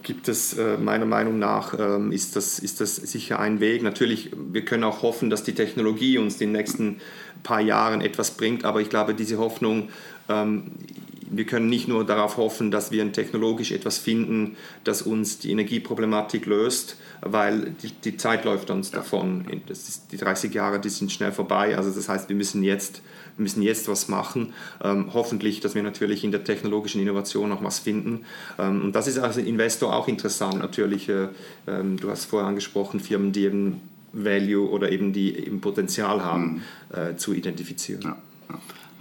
gibt es äh, meiner Meinung nach, ähm, ist, das, ist das sicher ein Weg. Natürlich, wir können auch hoffen, dass die Technologie uns in den nächsten paar Jahren etwas bringt, aber ich glaube, diese Hoffnung, ähm, wir können nicht nur darauf hoffen, dass wir technologisch etwas finden, das uns die Energieproblematik löst, weil die, die Zeit läuft uns davon. Das ist, die 30 Jahre, die sind schnell vorbei. Also das heißt, wir müssen jetzt wir müssen jetzt was machen. Ähm, hoffentlich, dass wir natürlich in der technologischen Innovation noch was finden. Ähm, und das ist als Investor auch interessant. Natürlich, äh, ähm, du hast vorher angesprochen, Firmen, die eben Value oder eben die eben Potenzial haben, mhm. äh, zu identifizieren. Ja.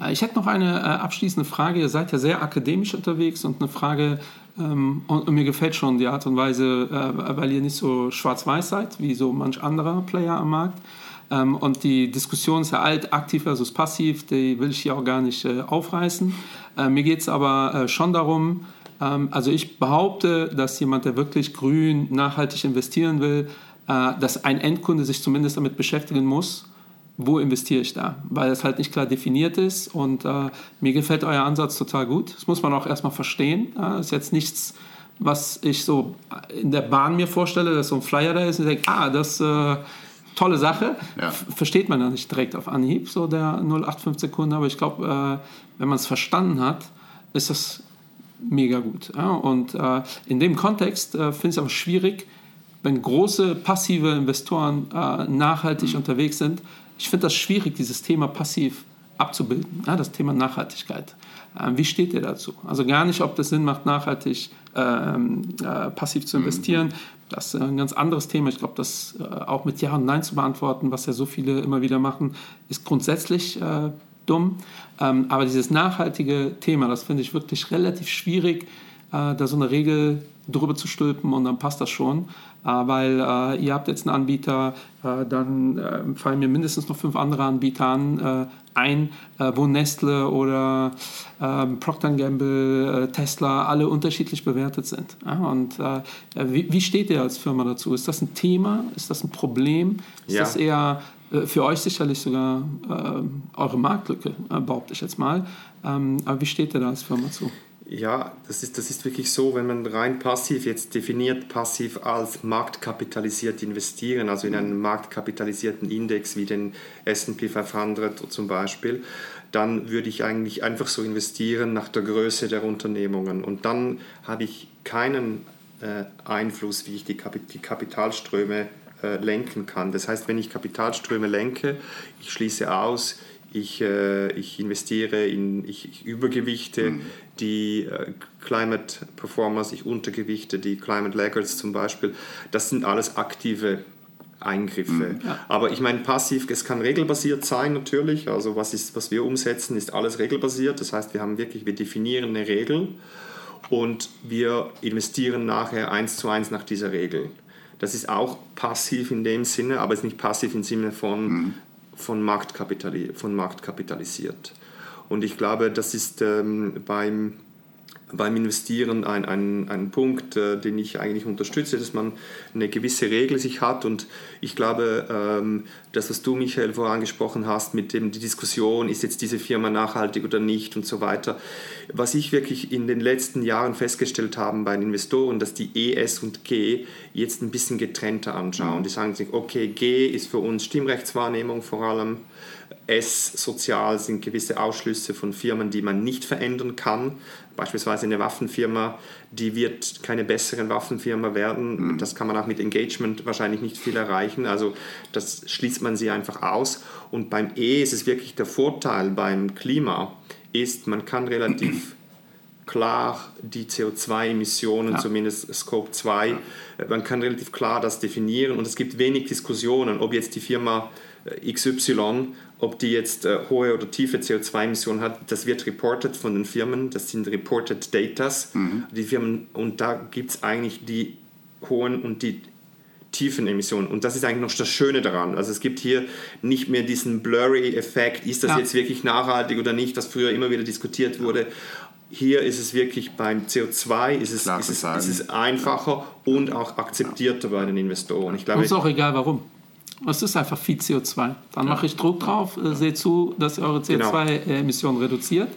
Äh, ich hätte noch eine äh, abschließende Frage. Ihr seid ja sehr akademisch unterwegs und eine Frage, ähm, und, mir gefällt schon die Art und Weise, äh, weil ihr nicht so schwarz-weiß seid, wie so manch anderer Player am Markt. Ähm, und die Diskussion ist ja alt, aktiv versus passiv, die will ich hier auch gar nicht aufreißen. Mir geht es aber schon darum, ähm, also ich behaupte, dass jemand, der wirklich grün, nachhaltig investieren will, dass ein Endkunde sich zumindest damit beschäftigen muss, wo investiere ich da? Weil es halt nicht klar definiert ist und äh, mir gefällt euer Ansatz total gut. Das muss man auch erstmal verstehen. Das ist jetzt nichts, was ich so in der Bahn mir vorstelle, dass so ein Flyer da ist und ich denke, ah, das äh, tolle Sache. Ja. Versteht man ja nicht direkt auf Anhieb, so der 0815 Kunde, aber ich glaube, äh, wenn man es verstanden hat, ist das mega gut. Ja? Und äh, in dem Kontext äh, finde ich es aber schwierig, wenn große passive Investoren äh, nachhaltig mhm. unterwegs sind. Ich finde das schwierig, dieses Thema passiv abzubilden, ja? das Thema Nachhaltigkeit. Äh, wie steht ihr dazu? Also gar nicht, ob das Sinn macht, nachhaltig ähm, äh, passiv zu mhm. investieren. Das ist ein ganz anderes Thema. Ich glaube, das äh, auch mit Ja und Nein zu beantworten, was ja so viele immer wieder machen, ist grundsätzlich äh, dumm. Ähm, aber dieses nachhaltige Thema, das finde ich wirklich relativ schwierig, äh, da so eine Regel drüber zu stülpen und dann passt das schon. Äh, weil äh, ihr habt jetzt einen Anbieter, äh, dann fallen mir mindestens noch fünf andere Anbieter an, ein, wo Nestle oder ähm, Procter Gamble, Tesla alle unterschiedlich bewertet sind. und wie, wie steht ihr als Firma dazu? Ist das ein Thema? Ist das ein Problem? Ist ja. das eher für euch sicherlich sogar eure Marktlücke, behaupte ich jetzt mal. Ähm, aber wie steht ihr da als Firma zu? Ja, das ist, das ist wirklich so, wenn man rein passiv jetzt definiert, passiv als marktkapitalisiert investieren, also in einen marktkapitalisierten Index wie den SP 500 zum Beispiel, dann würde ich eigentlich einfach so investieren nach der Größe der Unternehmungen. Und dann habe ich keinen äh, Einfluss, wie ich die, Kap die Kapitalströme äh, lenken kann. Das heißt, wenn ich Kapitalströme lenke, ich schließe aus, ich, äh, ich investiere in, ich, ich übergewichte mhm. die äh, Climate Performers, ich untergewichte die Climate Laggards zum Beispiel. Das sind alles aktive Eingriffe. Mhm, ja. Aber ich meine, passiv, es kann regelbasiert sein natürlich. Also was, ist, was wir umsetzen, ist alles regelbasiert. Das heißt, wir haben wirklich, wir definieren eine Regel und wir investieren nachher eins zu eins nach dieser Regel. Das ist auch passiv in dem Sinne, aber es ist nicht passiv im Sinne von, mhm von, Marktkapitali von Markt. Und ich glaube, das ist ähm, beim, beim Investieren ein, ein, ein Punkt, äh, den ich eigentlich unterstütze, dass man eine gewisse Regel sich hat. Und ich glaube, ähm, das, was du, Michael, vorher angesprochen hast, mit dem die Diskussion, ist jetzt diese Firma nachhaltig oder nicht und so weiter. Was ich wirklich in den letzten Jahren festgestellt habe bei den Investoren, dass die E, S und G jetzt ein bisschen getrennter anschauen. Die sagen sich, okay, G ist für uns Stimmrechtswahrnehmung vor allem. S, sozial sind gewisse Ausschlüsse von Firmen, die man nicht verändern kann. Beispielsweise eine Waffenfirma, die wird keine bessere Waffenfirma werden. Mhm. Das kann man auch mit Engagement wahrscheinlich nicht viel erreichen. Also das schließt man sie einfach aus. Und beim E ist es wirklich der Vorteil beim Klima, ist, man kann relativ [clears throat] klar die CO2-Emissionen, ja. zumindest Scope 2, ja. man kann relativ klar das definieren und es gibt wenig Diskussionen, ob jetzt die Firma äh, XY ob die jetzt äh, hohe oder tiefe CO2-Emissionen hat, das wird reported von den Firmen, das sind reported Datas. Mhm. Die Firmen, und da gibt es eigentlich die hohen und die tiefen Emissionen. Und das ist eigentlich noch das Schöne daran. Also es gibt hier nicht mehr diesen Blurry-Effekt, ist das ja. jetzt wirklich nachhaltig oder nicht, das früher immer wieder diskutiert wurde. Hier ist es wirklich beim CO2 ist es, ist es, ist es einfacher und auch akzeptierter bei den Investoren. Ich glaube, und ist auch egal warum. Es ist einfach viel CO2. Dann mache ich Druck drauf, äh, seht zu, dass ihr eure CO2-Emissionen genau. reduziert.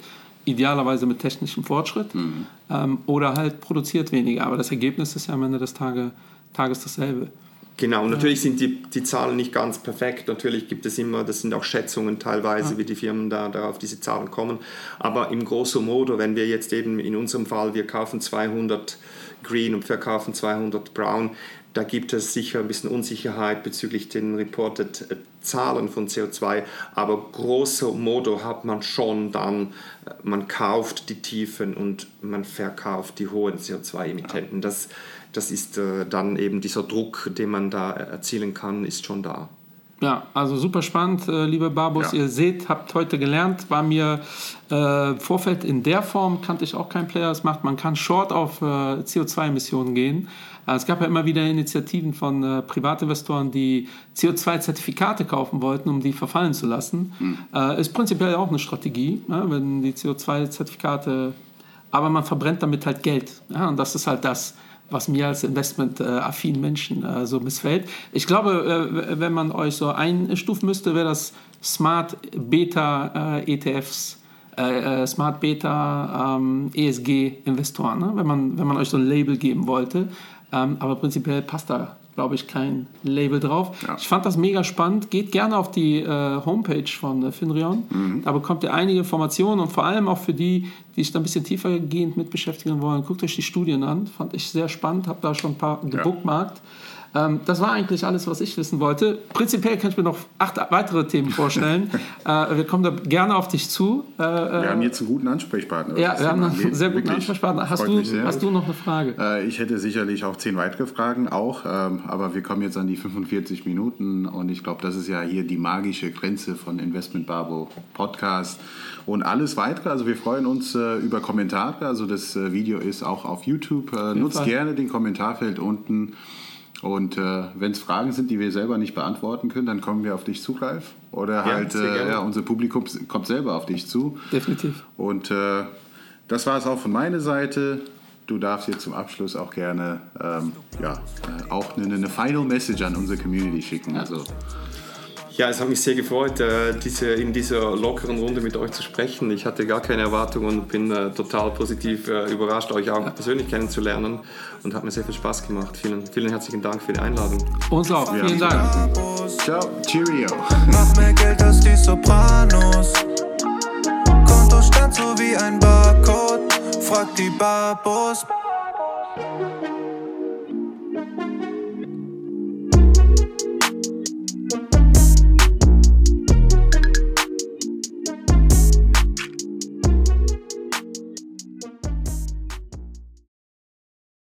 Idealerweise mit technischem Fortschritt. Mhm. Ähm, oder halt produziert weniger. Aber das Ergebnis ist ja am Ende des Tage, Tages dasselbe. Genau, und natürlich sind die, die Zahlen nicht ganz perfekt. Natürlich gibt es immer, das sind auch Schätzungen teilweise, ja. wie die Firmen da, da auf diese Zahlen kommen. Aber im grosso modo, wenn wir jetzt eben in unserem Fall, wir kaufen 200 Green und verkaufen 200 Brown, da gibt es sicher ein bisschen Unsicherheit bezüglich den reported äh, Zahlen von CO2, aber grosso modo hat man schon dann, äh, man kauft die Tiefen und man verkauft die hohen CO2-Emittenten. Das, das ist äh, dann eben dieser Druck, den man da erzielen kann, ist schon da. Ja, also super spannend, äh, liebe Barbus. Ja. Ihr seht, habt heute gelernt, war mir äh, Vorfeld in der Form, kannte ich auch kein Player, das macht. Man kann short auf äh, CO2-Emissionen gehen. Äh, es gab ja immer wieder Initiativen von äh, Privatinvestoren, die CO2-Zertifikate kaufen wollten, um die verfallen zu lassen. Mhm. Ist prinzipiell auch eine Strategie, ja, wenn die CO2-Zertifikate, aber man verbrennt damit halt Geld. Ja, und das ist halt das was mir als investment-affinen Menschen äh, so missfällt. Ich glaube, äh, wenn man euch so einstufen müsste, wäre das Smart Beta äh, ETFs, äh, äh, Smart Beta ähm, ESG Investoren, ne? wenn, man, wenn man euch so ein Label geben wollte. Ähm, aber prinzipiell passt da glaube ich, kein Label drauf. Ja. Ich fand das mega spannend. Geht gerne auf die äh, Homepage von äh, Finrion. Mhm. Da bekommt ihr einige Informationen und vor allem auch für die, die sich da ein bisschen tiefergehend mit beschäftigen wollen, guckt euch die Studien an. Fand ich sehr spannend. Habe da schon ein paar gebookmarkt. Ja. Ähm, das war eigentlich alles, was ich wissen wollte. Prinzipiell kann ich mir noch acht weitere Themen vorstellen. [laughs] äh, wir kommen da gerne auf dich zu. Äh, wir haben jetzt einen guten Ansprechpartner. Ja, wir haben einen sehr guten Ansprechpartner. Hast du, hast du noch eine Frage? Äh, ich hätte sicherlich auch zehn weitere Fragen auch, ähm, aber wir kommen jetzt an die 45 Minuten und ich glaube, das ist ja hier die magische Grenze von Investment Barbo Podcast und alles weitere. Also wir freuen uns äh, über Kommentare. Also das äh, Video ist auch auf YouTube. Äh, nutzt Fall. gerne den Kommentarfeld unten. Und äh, wenn es Fragen sind, die wir selber nicht beantworten können, dann kommen wir auf dich zu, Ralf. Oder ja, halt, äh, ja, unser Publikum kommt selber auf dich zu. Definitiv. Und äh, das war es auch von meiner Seite. Du darfst jetzt zum Abschluss auch gerne ähm, ja, äh, auch eine, eine, Final Message an unsere Community schicken. Also, ja, es hat mich sehr gefreut, äh, diese, in dieser lockeren Runde mit euch zu sprechen. Ich hatte gar keine Erwartungen und bin äh, total positiv äh, überrascht, euch auch persönlich kennenzulernen und hat mir sehr viel Spaß gemacht. Vielen, vielen herzlichen Dank für die Einladung. Uns auch, vielen Dank. Ciao, Cheerio. Mach mehr Geld als die Sopranos. Kontostand so wie ein Barcode. Frag die Barbos.